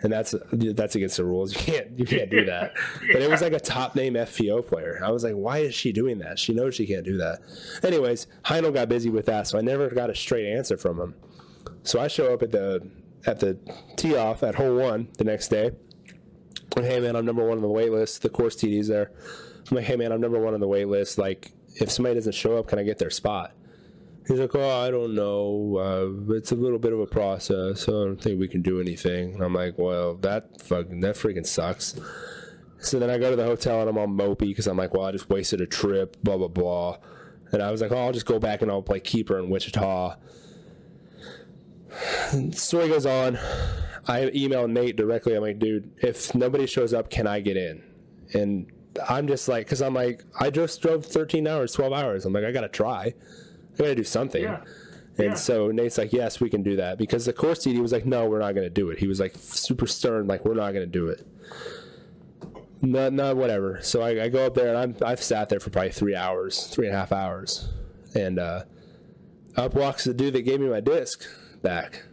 And that's that's against the rules. You can't you can't do that. But it was like a top name FPO player. I was like, why is she doing that? She knows she can't do that. Anyways, Heinold got busy with that, so I never got a straight answer from him. So I show up at the at the tee off at hole one the next day. And hey man, I'm number one on the wait list. The course TD's there. I'm like, hey man, I'm number one on the wait list. Like, if somebody doesn't show up, can I get their spot? He's like, oh, I don't know. Uh, it's a little bit of a process. So I don't think we can do anything. And I'm like, well, that fucking that freaking sucks. So then I go to the hotel and I'm all mopey because I'm like, well, I just wasted a trip, blah blah blah. And I was like, oh, I'll just go back and I'll play keeper in Wichita. Story goes on. I email Nate directly. I'm like, dude, if nobody shows up, can I get in? And I'm just like, because I'm like, I just drove 13 hours, 12 hours. I'm like, I gotta try. I gotta do something. Yeah. And Yeah. so Nate's like, yes, we can do that. Because the course TD was like, no, we're not gonna do it. He was like super stern, like, we're not gonna do it. No, no, whatever. So I, I go up there and I'm, I've sat there for probably three hours, three and a half hours. And uh, up walks the dude that gave me my disc back.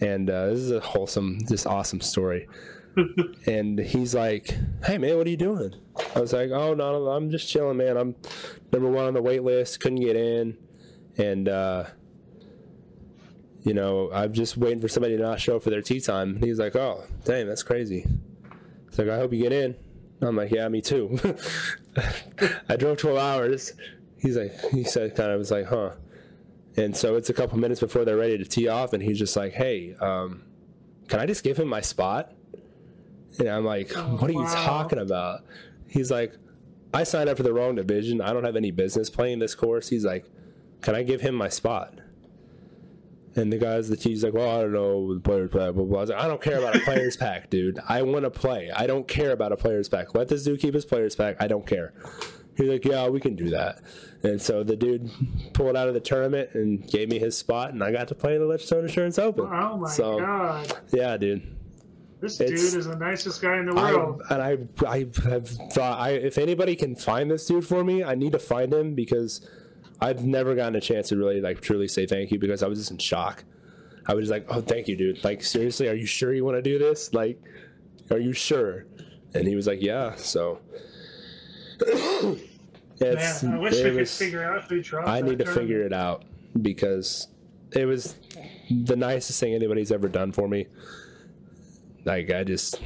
And uh, this is a wholesome, just awesome story. and he's like, "Hey man, what are you doing?" I was like, "Oh no, I'm just chilling, man. I'm number one on the wait list. Couldn't get in, and uh, you know, I'm just waiting for somebody to not show up for their tea time." And he's like, "Oh, dang, that's crazy." He's like, "I hope you get in." I'm like, "Yeah, me too." I drove 12 hours. He's like, he said, kind of was like, "Huh." And so it's a couple minutes before they're ready to tee off, and he's just like, "Hey, um, can I just give him my spot?" And I'm like, "What are you talking about?" He's like, "I signed up for the wrong division. I don't have any business playing this course." He's like, "Can I give him my spot?" And the guys, the team's like, "Well, I don't know, the players pack, blah blah." I, was like, I don't care about a players pack, dude. I want to play. I don't care about a players pack. Let this dude keep his players pack. I don't care. He's like, "Yeah, we can do that." And so the dude pulled out of the tournament and gave me his spot, and I got to play in the Ledgestone Insurance Open. Oh my so, god. Yeah, dude. This It's- dude is the nicest guy in the I, world. and I, I have thought, I, if anybody can find this dude for me, I need to find him because I've never gotten a chance to really like truly say thank you because I was just in shock. I was just like, oh, thank you, dude. Like, seriously, are you sure you want to do this? Like, are you sure? And he was like, yeah. So, it's, Man, I wish it I could was- figure out who dropped I need to figure it out because it was the nicest thing anybody's ever done for me. Like, I just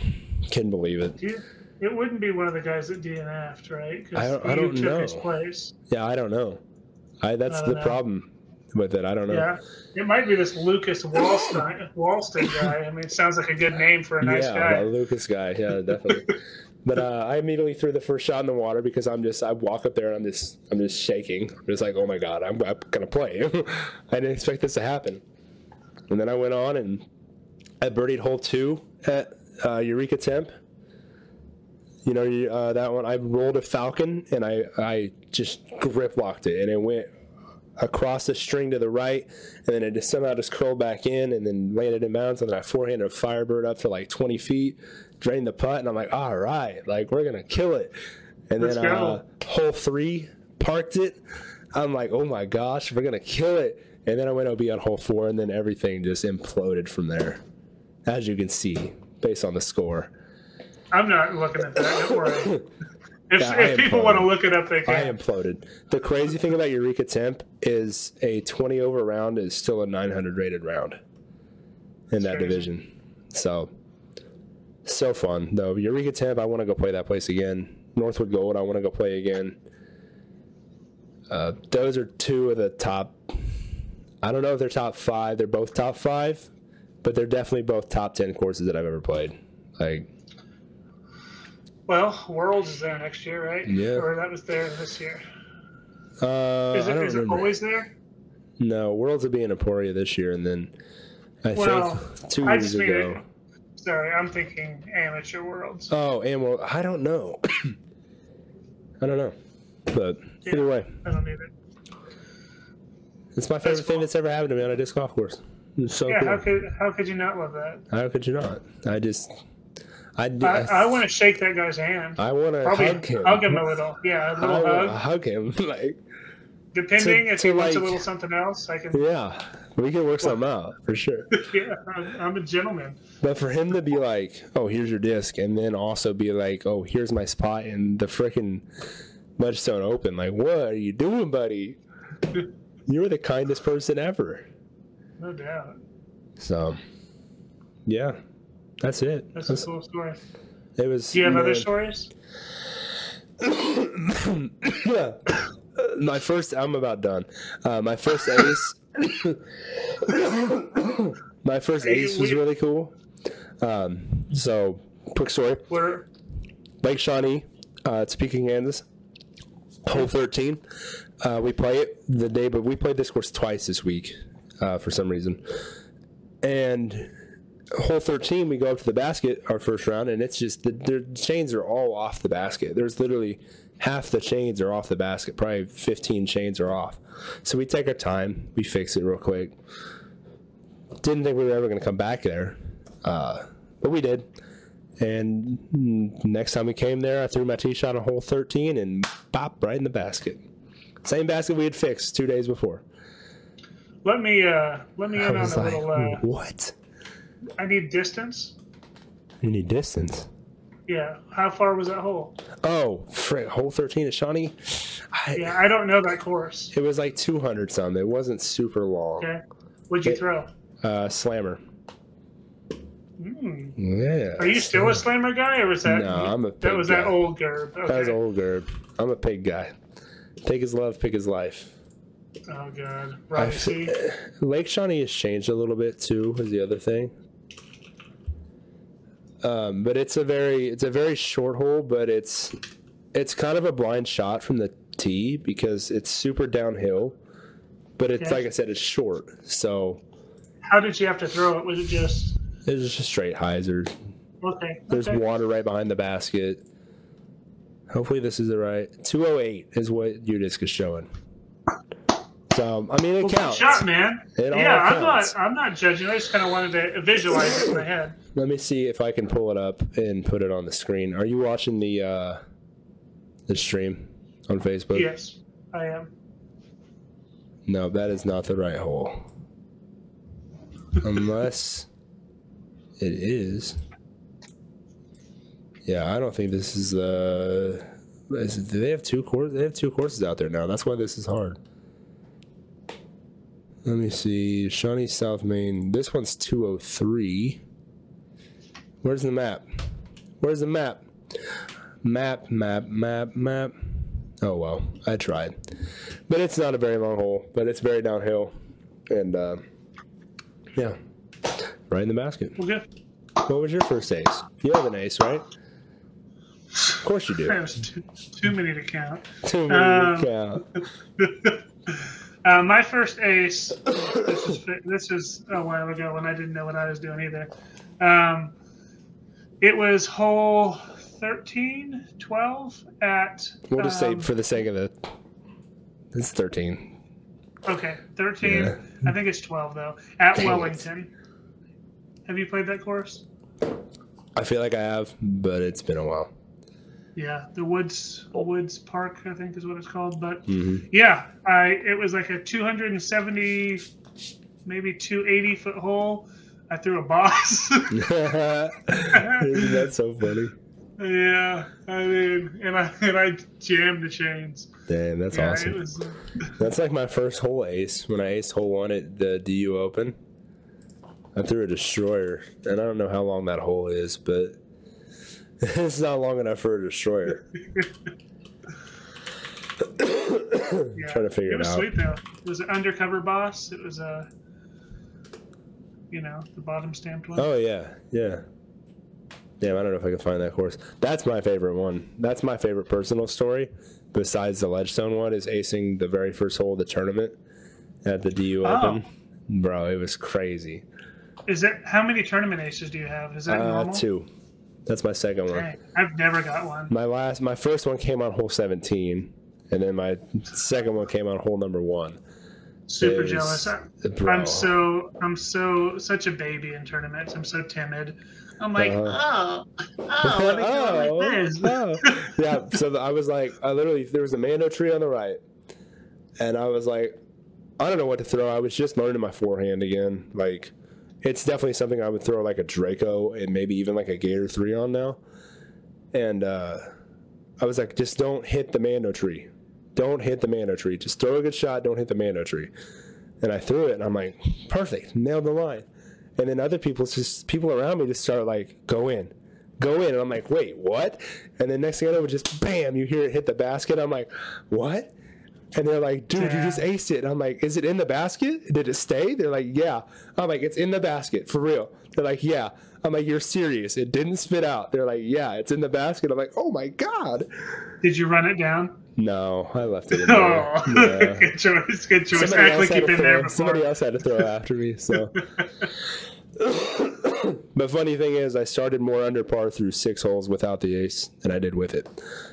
couldn't believe it. You- It wouldn't be one of the guys that DNF'd, right? I don't- I don't know. Yeah, I don't know. I that's I the know. problem with it. I don't know. Yeah, it might be this Lucas Wallstein, Wallston guy. I mean, it sounds like a good name for a nice yeah, guy. the Lucas guy. Yeah, definitely. but uh, I immediately threw the first shot in the water because I'm just I walk up there and I'm just I'm just shaking. I'm just like, oh my god, I'm, I'm gonna play. I didn't expect this to happen. And then I went on and I birdied hole two at uh, Eureka Temp. You know uh, that one. I rolled a falcon and I I just grip locked it and it went across the string to the right, and then it just somehow just curled back in and then landed in bounds. And then I forehanded a Firebird up to like 20 feet, drained the putt, and I'm like, all right, like we're gonna kill it. And Let's then uh, hole three, parked it. I'm like, oh my gosh, we're gonna kill it. And then I went OB on hole four, and then everything just imploded from there, as you can see based on the score. I'm not looking at that. Don't worry. If, Yeah, if people want to look it up, they can. I imploded. The crazy thing about Eureka Temp is a 20 over round is still a 900 rated round in that crazy. division. So, so fun though. Eureka Temp, I want to go play that place again. Northwood Gold, I want to go play again. Uh, those are two of the top. I don't know if they're top five. They're both top five, but they're definitely both top 10 courses that I've ever played. Like, Well, Worlds is there next year, right? Yeah. Or that was there this year. uh, Is I it, don't is it always there? No, Worlds will be in Emporia this year, and then I Well, think two I years ago. it. Sorry, I'm thinking amateur Worlds. Oh, and well, I don't know. I don't know. But either way, I don't need it. it's my favorite That's thing cool. that's ever happened to me on a disc golf course. It's so Yeah, cool. how could how could you not love that? How could you not? I just, I, I, I want to shake that guy's hand. I want to Probably hug him. hug him a little. Yeah, a I little wanna hug. hug him. like, Depending to- if to he wants a little something else, I can. yeah, we can work something out for sure. Yeah, I'm, a gentleman. But for him to be like, "Oh, here's your disc," and then also be like, "Oh, here's my spot in the frickin' Mudstone Open," like, what are you doing, buddy? You're the kindest person ever. No doubt. So, yeah, that's it. That's a cool story. It was. Do you have other stories? yeah. My first, I'm about done. Uh, my first ace, my first ace was really cool. Um, so, quick story. Where Lake Shawnee, uh, Topeka, Kansas, hole 13. Uh, we play it the day, but we played this course twice this week uh, for some reason. And hole 13, we go up to the basket our first round, and it's just the, the chains are all off the basket. There's literally half the chains are off the basket, probably 15 chains are off. So we take our time, we fix it real quick. Didn't think we were ever going to come back there, uh, but we did. And next time we came there, I threw my tee shot on hole 13 and pop right in the basket. Same basket we had fixed two days before. let me uh let me in on a like, little. Uh, what? I need distance. You need distance. Yeah, how far was that hole? Oh, frick, hole 13 at Shawnee? I, Yeah, I don't know that course. It was like 200 some. It wasn't super long. Okay, what'd you It- throw? Uh, slammer. Mm. Yeah. Are you still a slammer guy, or was that? No, I'm a That was that guy. old Gerb. Okay. That was old Gerb. I'm a pig guy. Pig is love, pig is life. Oh god, right. Lake Shawnee has changed a little bit too. Is the other thing. Um, but it's a very it's a very short hole, but it's it's kind of a blind shot from the tee because it's super downhill. But it's Okay. like I said, it's short, so how did you have to throw it? Was it just it's just straight hyzers. okay? There's okay. water right behind the basket. Hopefully this is the right 208 is what your disc is showing. So I mean it Well, good counts. shot, man. It all yeah, I'm not. I'm not judging. I just kind of wanted to visualize it in my head. Let me see if I can pull it up and put it on the screen. Are you watching the uh, the stream on Facebook? Yes, I am. No, that is not the right hole. Unless it is. Yeah, I don't think this is uh is, do they have two courses? They have two courses out there now. That's why this is hard. Let me see. Shawnee South Main. This one's 203. Where's the map? Where's the map? Map, map, map, map. Oh well, I tried. But it's not a very long hole, but it's very downhill. And uh, yeah, right in the basket. Okay. What was your first ace? You have an ace, right? Of course you do. There's too, too many to count. Too many Um, to count. uh, my first ace. This is this is a while ago when I didn't know what I was doing either. Um, it was hole 13, 12 at. We'll just say um, for the sake of it, it's 13. Okay, 13. Yeah. I think it's 12 though. At Dang it. Wellington. Have you played that course? I feel like I have, but it's been a while. Yeah, the Woods Woods Park, I think is what it's called. But hmm yeah, I it was like a 270, maybe 280 foot hole. I threw a boss. Isn't that so funny? yeah, I mean, and I and I jammed the chains. Damn, that's yeah, awesome. was. That's like my first hole ace when I ace hole one at the DU Open. I threw a destroyer, and I don't know how long that hole is, but it's not long enough for a destroyer. Yeah, Trying to figure it it, was out. sweet though. It was an undercover boss. It was a, you know, the bottom stamped one. Oh yeah, yeah. Damn, I don't know if I can find that course. That's my favorite one. That's my favorite personal story. Besides the Ledgestone one, is acing the very first hole of the tournament at the DU Oh. Open. Bro, it was crazy. Is it how many tournament aces do you have? Is that Uh, normal? two. That's my second one. Dang, I've never got one. My last, my first one came on hole 17, and then my second one came on hole number one. Super was- jealous. I, I'm so I'm so such a baby in tournaments. I'm so timid. I'm like, Uh-huh. oh, oh, let me go like this. oh. yeah. So I was like, I literally there was a mando tree on the right, and I was like, I don't know what to throw. I was just learning my forehand again. Like, it's definitely something I would throw like a Draco and maybe even like a Gator three on now. And uh, I was like, just don't hit the mando tree. Don't hit the mando tree. Just throw a good shot. Don't hit the mando tree. And I threw it, and I'm like, perfect, nailed the line. And then other people just people around me just start like, go in, go in, and I'm like, wait, what? And then next thing I know, just bam, you hear it hit the basket. I'm like, what? And they're like, dude, you just aced it. And I'm like, is it in the basket? Did it stay? They're like, yeah. I'm like, it's in the basket for real. They're like, yeah. I'm like, you're serious. It didn't spit out. They're like, yeah, it's in the basket. I'm like, oh my god. Did you run it down? No, I left it in oh, there. Oh, Yeah. good choice. Good choice. Somebody else, like had you've to been there throw, somebody else had to throw after me. So, but funny thing is, I started more under par through six holes without the ace than I did with it.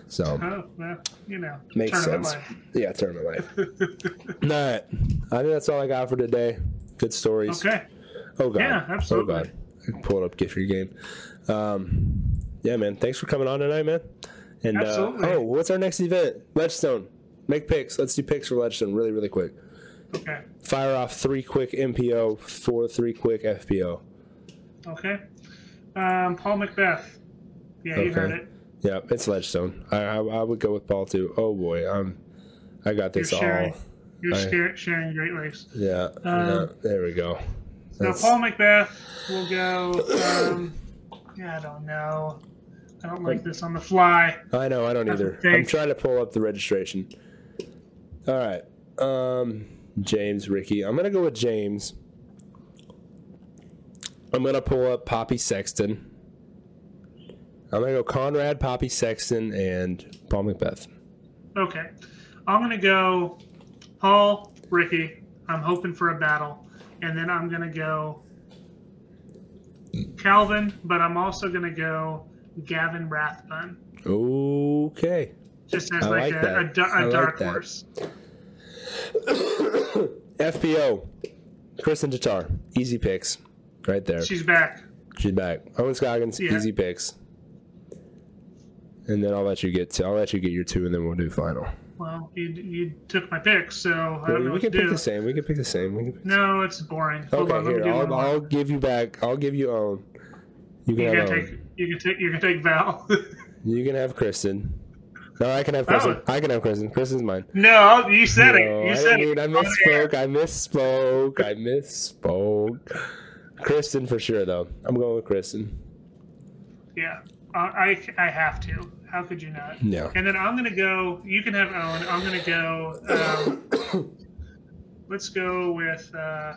So Oh, well, you know, makes sense. life. Yeah, tournament life. all right, I think that's all I got for today. Good stories. Okay. Oh god. Yeah, absolutely. Oh god. Pull it up, get your game. Um, yeah, man. Thanks for coming on tonight, man. And uh, Absolutely. oh, what's our next event? Ledgestone. Make picks. Let's do picks for Ledgestone really, really quick. Okay. Fire off three quick MPO, four three quick FPO. Okay. Um, Paul McBeth. Yeah, you heard it. Yeah, it's Ledgestone. I, I I would go with Paul too. Oh boy, I'm I got this You're sharing. all. You're I- sharing Great Lakes. Yeah, yeah. Um, There we go. So That's- Paul McBeth will go. Um, yeah, I don't know. I don't like this on the fly. I know. I don't That's either. I'm trying to pull up the registration. All right. Um, James, Ricky. I'm gonna go with James. I'm gonna pull up Poppy Sexton. I'm gonna go Conrad, Poppy Sexton, and Paul McBeth. Okay. I'm going to go Paul, Ricky. I'm hoping for a battle. And then I'm going to go Calvin, but I'm also going to go Gavin Rathbun. Okay. Just as I like, like a, that. a, da- I a like dark that. horse. FPO. Kristin Tattar. Easy picks. Right there. She's back. She's back. Ohn Scoggins, Yeah. easy picks. And then I'll let you get to, I'll let you get your two, and then we'll do final. Well, you, you took my pick, so I don't know we can to pick do. the same. We can pick the same. We can No, it's boring. Hold okay, on, here. I'll. I'll give you back. I'll give you Ohn. You can You have can take. You can take. You can take Val. You can have Kristin. No, I can have Kristin. Oh. I can have Kristin. Kristin's mine. no, you said No, it. You I said it. I misspoke. I misspoke. I misspoke. Kristin for sure, though. I'm going with Kristin. Yeah, I, I I have to. How could you not? Yeah. And then I'm gonna go. You can have Ohn. I'm gonna go. Um, let's go with. Uh,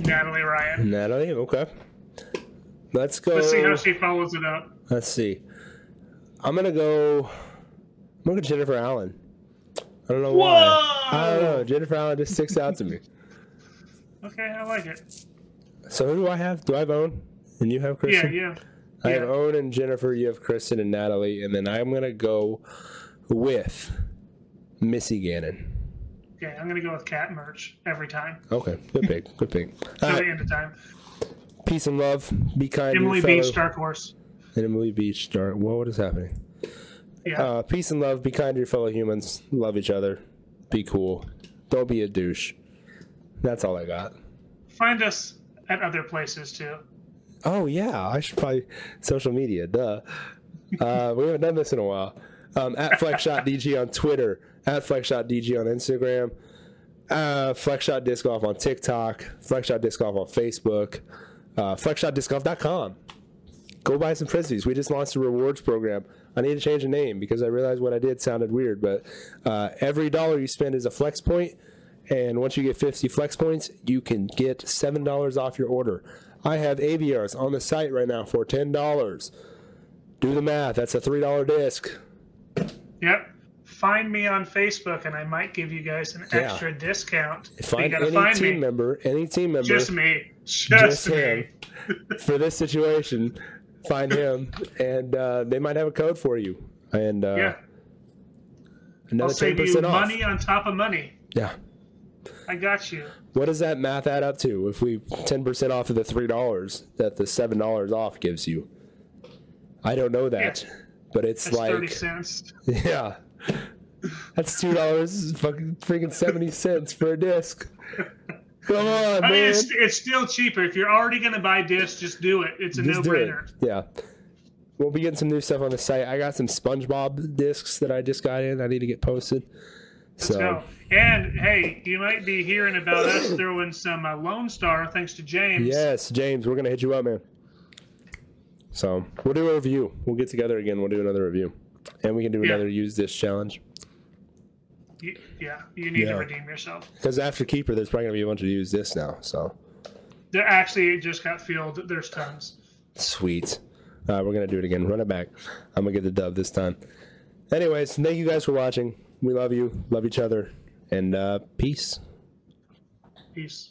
Natalie Ryan. Natalie. Okay. Let's go. Let's see how she follows it up. Let's see. I'm gonna go. I'm gonna go Jennifer Allen. I don't know why. I don't know. Jennifer Allen just sticks out to me. Okay, I like it. So who do I have? Do I have Ohn? And you have Kristin? yeah. yeah. I have yeah. Ohn and Jennifer. You have Kristin and Natalie, and then I'm gonna go with Missy Gannon. Okay, I'm gonna go with Kat Mertsch every time Okay, good pick. Good pick. to All the end of time. peace and love. Be kind Emily your Beach. Dark Horse. And Emily Beach. Start. Whoa, what is happening? Yeah. Uh, peace and love. Be kind to your fellow humans. Love each other. Be cool. Don't be a douche. That's all I got. Find us at other places too. Oh yeah, I should probably social media. Duh. Uh, we haven't done this in a while. Um, at FlexShotDG on Twitter. At FlexShotDG on Instagram. Uh, FlexShot Disc Golf on TikTok. FlexShot Disc Golf on Facebook. Uh, FlexShotDiscGolf.com. Go buy some frisbees. We just launched a rewards program. I need to change the name because I realized what I did sounded weird. But uh, every dollar you spend is a flex point, and once you get 50 flex points, you can get seven dollars off your order. I have AVRs on the site right now for ten dollars. Do the math. That's a three dollar disc. Yep. Find me on Facebook, and I might give you guys an Yeah. extra discount. Find any find team me. member, any team member Just me. Just, Just me. him. for this situation. Find him, and uh, they might have a code for you. And uh, yeah. Another ten save you percent off. money on top of money. Yeah. I got you. What does that math add up to? If we ten percent off of the three dollars that the seven dollars off gives you, I don't know that, but it's That's like 30 cents. yeah, that's two dollars, fucking freaking seventy cents for a disc. Come on, I mean, man. it's, it's still cheaper. If you're already going to buy discs, just do it. It's a no brainer. Yeah. We'll be getting some new stuff on the site. I got some SpongeBob discs that I just got in. I need to get posted. Let's so go. And hey, you might be hearing about us throwing some uh, Lone Star thanks to James. yes, James, we're gonna hit you up, man. So we'll do a review. We'll get together again. We'll do another review, and we can do Yeah. another use this challenge. You, yeah, you need Yeah. to redeem yourself. Because after keeper, there's probably gonna be a bunch of use this now. So There actually it just got filled. There's tons. sweet. Uh, we're gonna do it again. Run it back. I'm gonna get the dub this time. Anyways, thank you guys for watching. We love you. Love each other. And uh, peace. Peace.